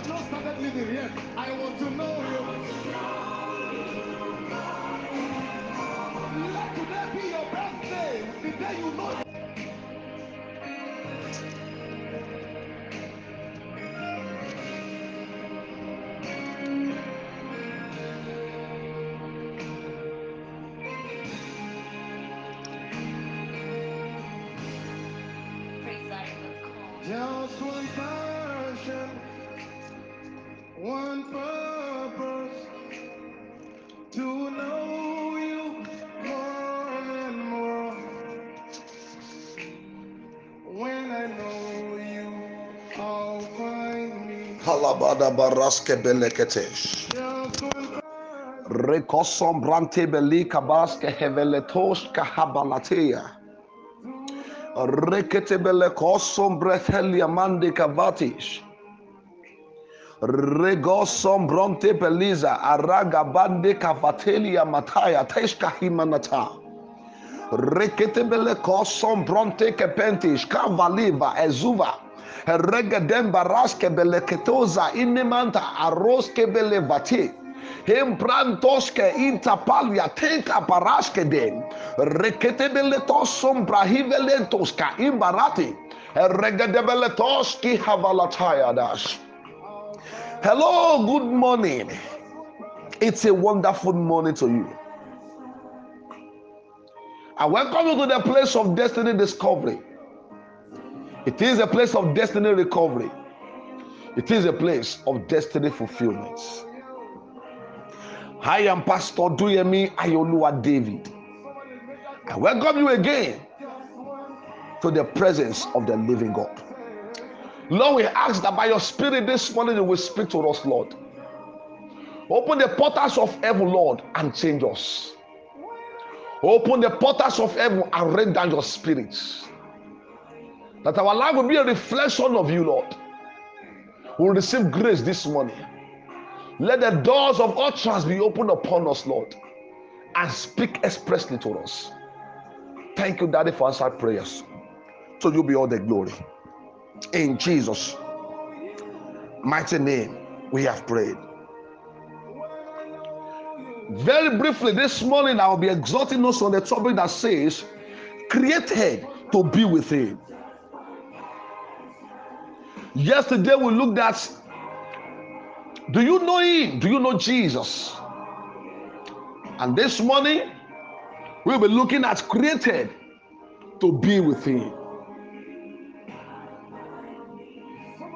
have not started living yet. I want to know you. Let today be your birthday. The day you know. One purpose to know you more and more. When I know you, I'll find me. Halabada baraske beleketesh. Rekosom brante belika baske heveletos kahabalatea. Rekete belekosom brethelia mande kavatis. Regosom bronte peliza araga bande kavatelia mataya teshka himanata. Rekete belekosom bronte kepentish kavaliva ezuva. Regedem baraske beleketoza inemanta aroske belevati. Hembrantoske intapalia tenka paraske den. Reketebeletosom brahivelentoska imbarati. Regedebeletoski havalataya Hello, good morning. It's a wonderful morning to you. I welcome you to the place of destiny discovery. It is a place of destiny recovery. It is a place of destiny fulfillment. I am Pastor Duyemi Ayolua David. I welcome you again to the presence of the living God. Lord, we ask that by your spirit this morning you will speak to us, Lord. Open the portals of heaven, Lord, and change us. Open the portals of heaven and rain down your spirits. That our life will be a reflection of you, Lord. We will receive grace this morning. Let the doors of all utterance be opened upon us, Lord, and speak expressly to us. Thank you, Daddy, for answered prayers. So you be all the glory. In Jesus' mighty name, we have prayed. Very briefly, this morning I'll be exhorting us on the topic that says, created to be with Him. Yesterday we looked at do you know Him? Do you know Jesus? And this morning we'll be looking at created to be with Him.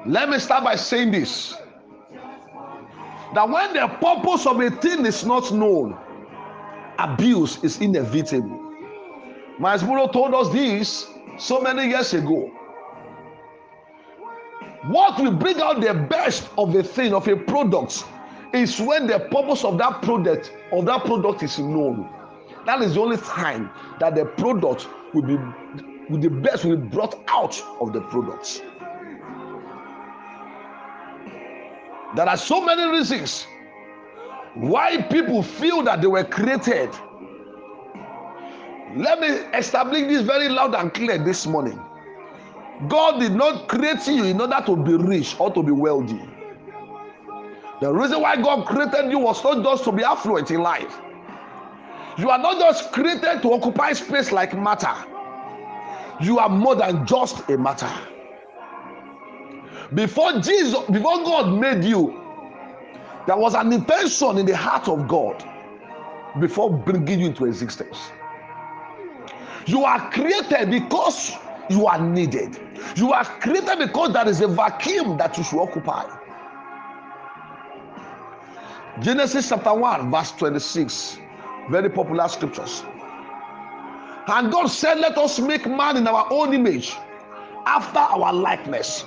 Let me start by saying this that when the purpose of a thing is not known, abuse is inevitable. Myles Munroe told us this so many years ago. What will bring out the best of a thing, of a product, is when the purpose of that product of that product is known. That is the only time that the product will be the best will be brought out of the product. There are so many reasons why people feel that they were created. Let me establish this very loud and clear this morning. God did not create you in order to be rich or to be wealthy. The reason why God created you was not just to be affluent in life. You are not just created to occupy space like matter. You are more than just a matter. Before Jesus, before God made you, there was an intention in the heart of God before bringing you into existence. You are created because you are needed. You are created because there is a vacuum that you should occupy. Genesis chapter 1, verse 26. Very popular scriptures. And God said, Let us make man in our own image, after our likeness.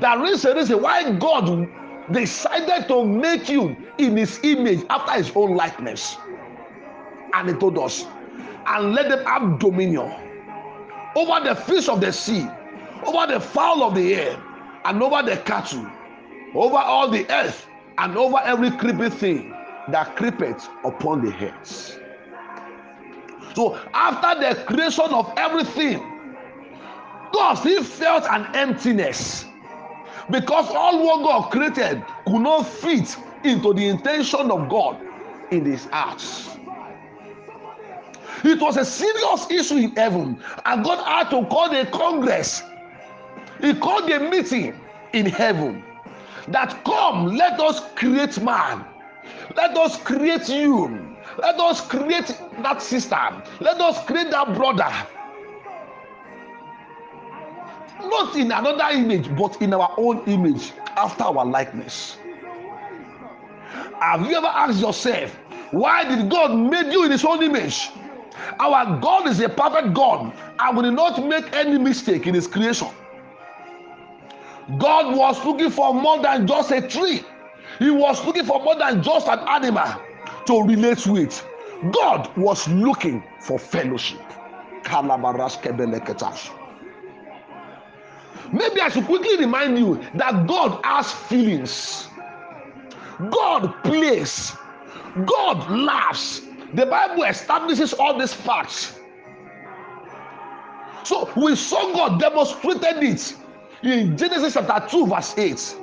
There is reason why God decided to make you in his image after his own likeness. And he told us, and let them have dominion over the fish of the sea, over the fowl of the air, and over the cattle, over all the earth, and over every creeping thing that creepeth upon the heads. So after the creation of everything, God still felt an emptiness. Because all what God created could not fit into the intention of God in his heart. It was a serious issue in heaven, and God had to call a congress. He called a meeting in heaven that come, let us create man, let us create you, let us create that sister, let us create that brother. Not in another image, but in our own image, after our likeness. Have you ever asked yourself, why did God make you in his own image? Our God is a perfect God and will not make any mistake in his creation. God was looking for more than just a tree. He was looking for more than just an animal to relate with. God was looking for fellowship. Maybe I should quickly remind you that God has feelings. God plays. God laughs. The Bible establishes all these facts. So we saw God demonstrated it in Genesis chapter 2, verse 8.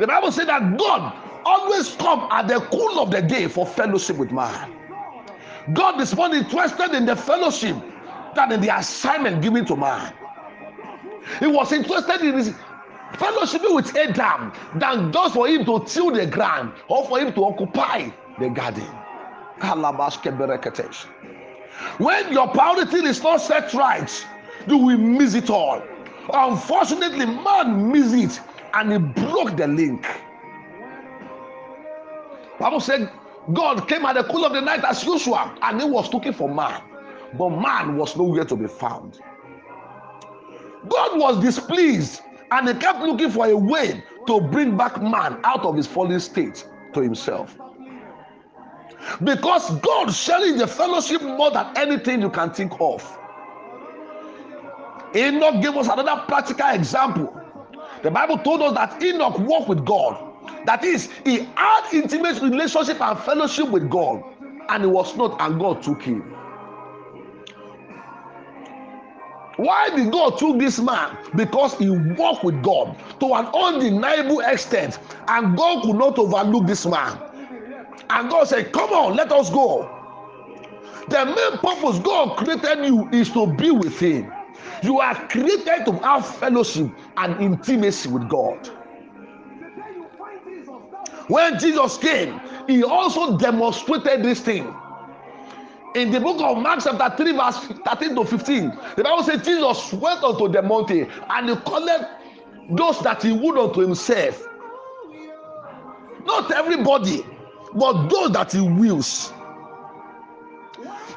The Bible said that God always come at the cool of the day for fellowship with man. God is more interested in the fellowship than in the assignment given to man. He was interested in his fellowship with Adam than just for him to till the ground or for him to occupy the garden. When your priority is not set right, you will miss it all. Unfortunately, man missed it and he broke the link. Bible said God came at the cool of the night as usual and he was looking for man, but man was nowhere to be found. God was displeased and he kept looking for a way to bring back man out of his fallen state to himself. Because God sharing the fellowship more than anything you can think of. Enoch gave us another practical example. The Bible told us that Enoch walked with God. That is, he had intimate relationship and fellowship with God, and he was not, and God took him. Why did God took this man? Because he walked with God to an undeniable extent, and God could not overlook this man. And God said, Come on, let us go. The main purpose God created you is to be with Him. You are created to have fellowship and intimacy with God. When Jesus came, He also demonstrated this thing. In the book of Mark, chapter 3, verse 13 to 15, the Bible says Jesus went unto the mountain and he called those that he would unto himself. Not everybody, but those that he wills.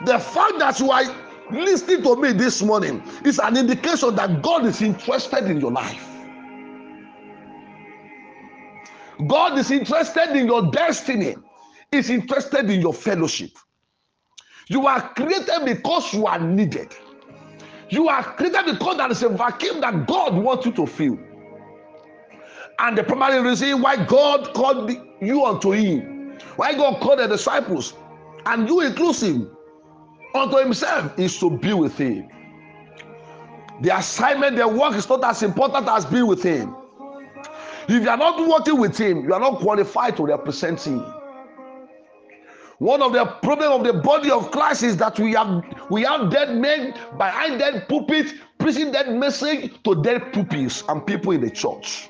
The fact that you are listening to me this morning is an indication that God is interested in your life. God is interested in your destiny, is interested in your fellowship. You are created because you are needed. You are created because there is a vacuum that God wants you to fill. And the primary reason why God called you unto Him, why God called the disciples, and you inclusive, unto Himself, is to be with Him. The assignment, the work is not as important as being with Him. If you are not working with Him, you are not qualified to represent Him. One of the problem of the body of Christ is that we have we have dead men behind dead pulpits preaching that message to dead pupils and people in the church.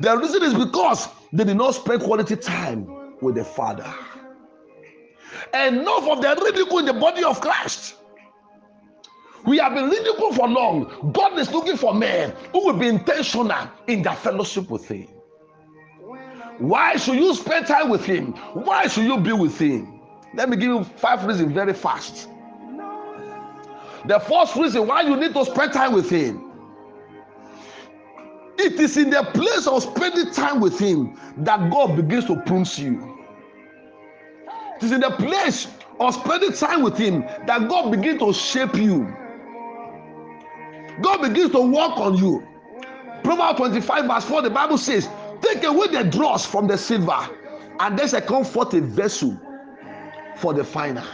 The reason is because they did not spend quality time with the Father. Enough of the ridicule in the body of Christ. We have been ridiculed for long. God is looking for men who will be intentional in their fellowship with Him. Why should you spend time with Him? Why should you be with Him? Let me give you five reasons very fast. The first reason why you need to spend time with Him it is in the place of spending time with Him that God begins to prune you. It is in the place of spending time with Him that God begins to shape you. God begins to work on you. Proverbs 25, verse 4, the Bible says, Take away the dross from the silver, and there's a comfort a vessel for the finer.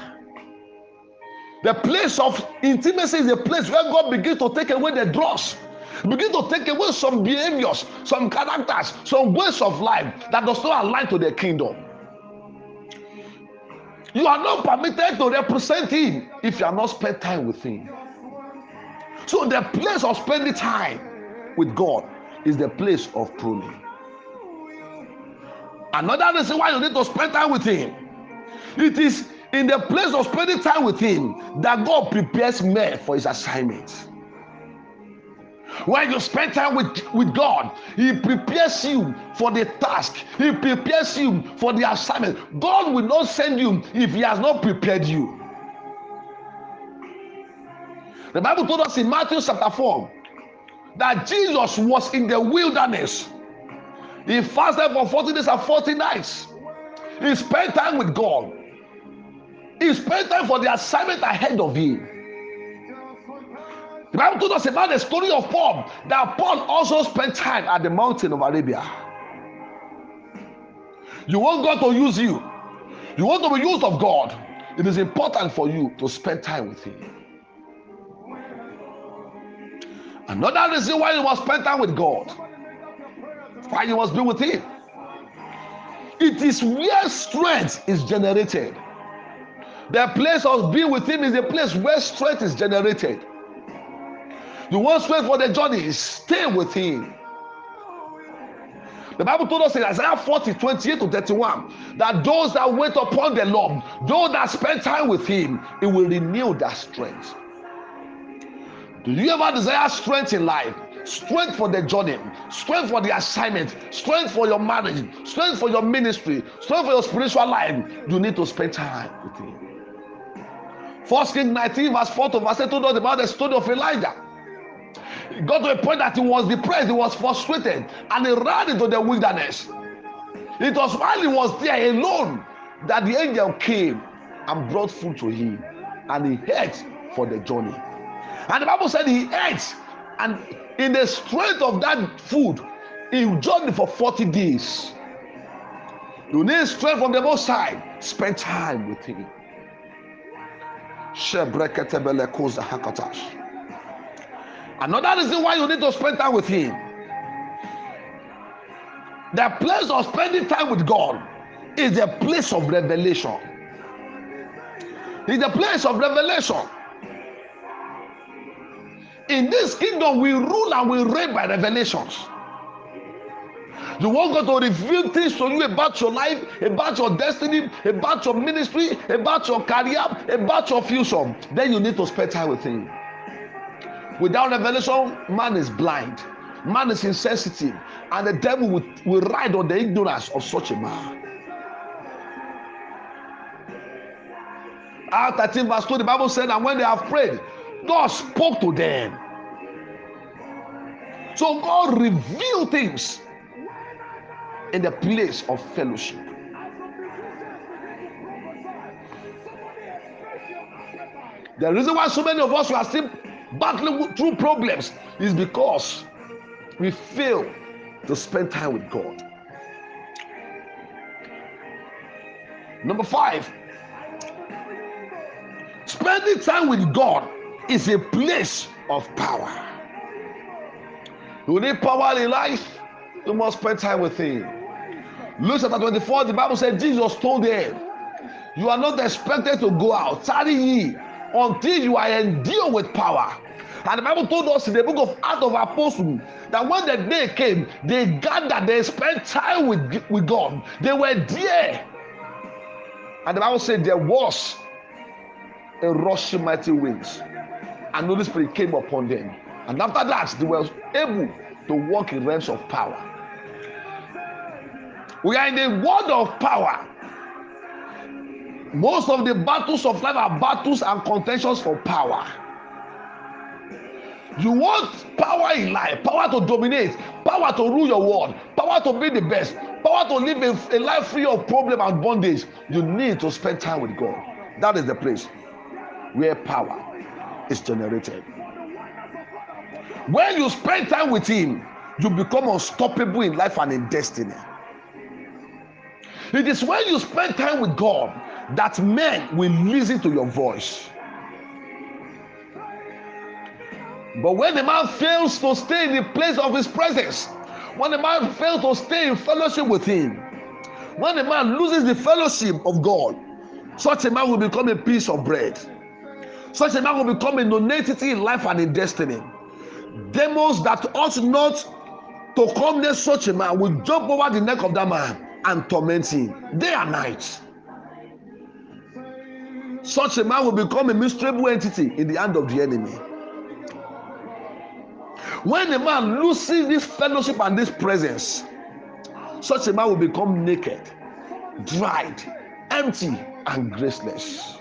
The place of intimacy is a place where God begins to take away the dross. Begin to take away some behaviors, some characters, some ways of life that does not align to the kingdom. You are not permitted to represent him if you are not spend time with him. So the place of spending time with God is the place of pruning. Another reason why you need to spend time with him. It is in the place of spending time with him that God prepares men for his assignment. When you spend time with, with God, He prepares you for the task, He prepares you for the assignment. God will not send you if He has not prepared you. The Bible told us in Matthew chapter 4 that Jesus was in the wilderness. He fasted for 40 days and 40 nights. He spent time with God. He spent time for the assignment ahead of him. The Bible told us about the story of Paul, that Paul also spent time at the mountain of Arabia. You want God to use you, you want to be used of God. It is important for you to spend time with Him. Another reason why you must spend time with God, you must be with Him. It is where strength is generated. The place of being with Him is the place where strength is generated. You want strength for the journey, is stay with him. The Bible told us in Isaiah 40, 28 to 31 that those that wait upon the Lord, those that spend time with him, it will renew their strength. Do you ever desire strength in life? Strength for the journey, strength for the assignment, strength for your marriage, strength for your ministry, strength for your spiritual life. You need to spend time with him. First King 19, verse 4 to verse 8 told us about the story of Elijah. It got to a point that he was depressed, he was frustrated, and he ran into the wilderness. It was while he was there alone that the angel came and brought food to him, and he ate for the journey. And the Bible said he ate, and in the strength of that food, he journeyed for 40 days. You need strength from the most high. Spend time with him. Another reason why you need to spend time with Him. The place of spending time with God is the place of revelation. It's the place of revelation. In this kingdom, we rule and we reign by revelations. You want God to reveal things to you about your life, about your destiny, about your ministry, about your career, about your future. Then you need to spend time with Him. Without revelation, man is blind, man is insensitive, and the devil will, will ride on the ignorance of such a man. Acts 13, verse 2, the Bible said, And when they have prayed, God spoke to them. So God revealed things in the place of fellowship. The reason why so many of us are still battling through problems is because we fail to spend time with God. Number five, spending time with God is a place of power. You need power in life, you must spend time with Him. Luke chapter 24, the Bible said Jesus told them, You are not expected to go out, tarry ye until you are endued with power. And the Bible told us in the book of Acts of Apostles that when the day came, they gathered, they spent time with, with God. They were there. And the Bible said there was a rushing mighty winds. And Holy Spirit came upon them. And after that, they were able to walk in realms of power. We are in the world of power. Most of the battles of life are battles and contentions for power. You want power in life, power to dominate, power to rule your world, power to be the best, power to live a, a life free of problem and bondage. You need to spend time with God. That is the place where power is generated. When you spend time with Him, you become unstoppable in life and in destiny. It is when you spend time with God that men will listen to your voice. But when a man fails to stay in the place of his presence, when a man fails to stay in fellowship with him, when a man loses the fellowship of God, such a man will become a piece of bread. Such a man will become a nonentity in life and in destiny. Demons that ought not to come near such a man will jump over the neck of that man and torment him day and night. Such a man will become a miserable entity in the hand of the enemy. When a man loses this fellowship and this presence, such a man will become naked, dried, empty, and graceless.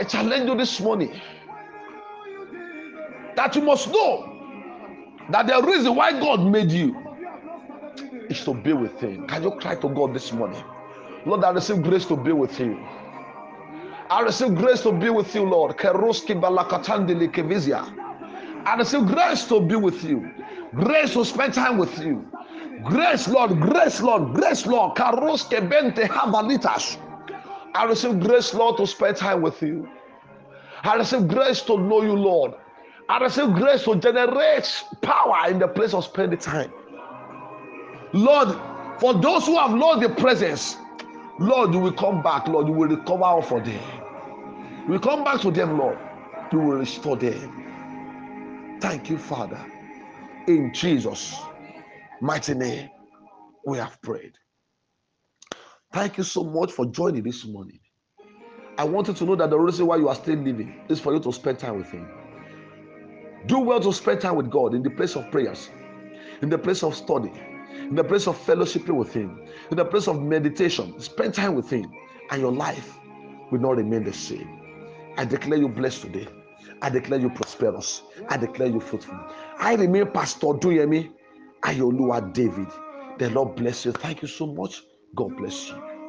I challenge you this morning that you must know that the reason why God made you is to be with Him. Can you cry to God this morning? Lord, I receive grace to be with you. I receive grace to be with you, Lord. I receive grace to be with you. Grace to spend time with you. Grace, Lord. Grace, Lord. Grace, Lord. Karoske bente havalitas. I receive grace, Lord, to spend time with you. I receive grace to know you, Lord. I receive grace to generate power in the place of spending time. Lord, for those who have lost the presence, Lord, you will come back, Lord. You will recover for them. We come back to them, Lord. You will restore them. Thank you, Father. In Jesus' mighty name, we have prayed. Thank you so much for joining this morning. I want you to know that the reason why you are still living is for you to spend time with Him. Do well to spend time with God in the place of prayers, in the place of study, in the place of fellowshipping with Him, in the place of meditation. Spend time with Him, and your life will not remain the same. I declare you blessed today. I declare you prosperous. I declare you fruitful. I remain Pastor Do you hear Duyemi Ayolua David. The Lord bless you. Thank you so much. God bless you.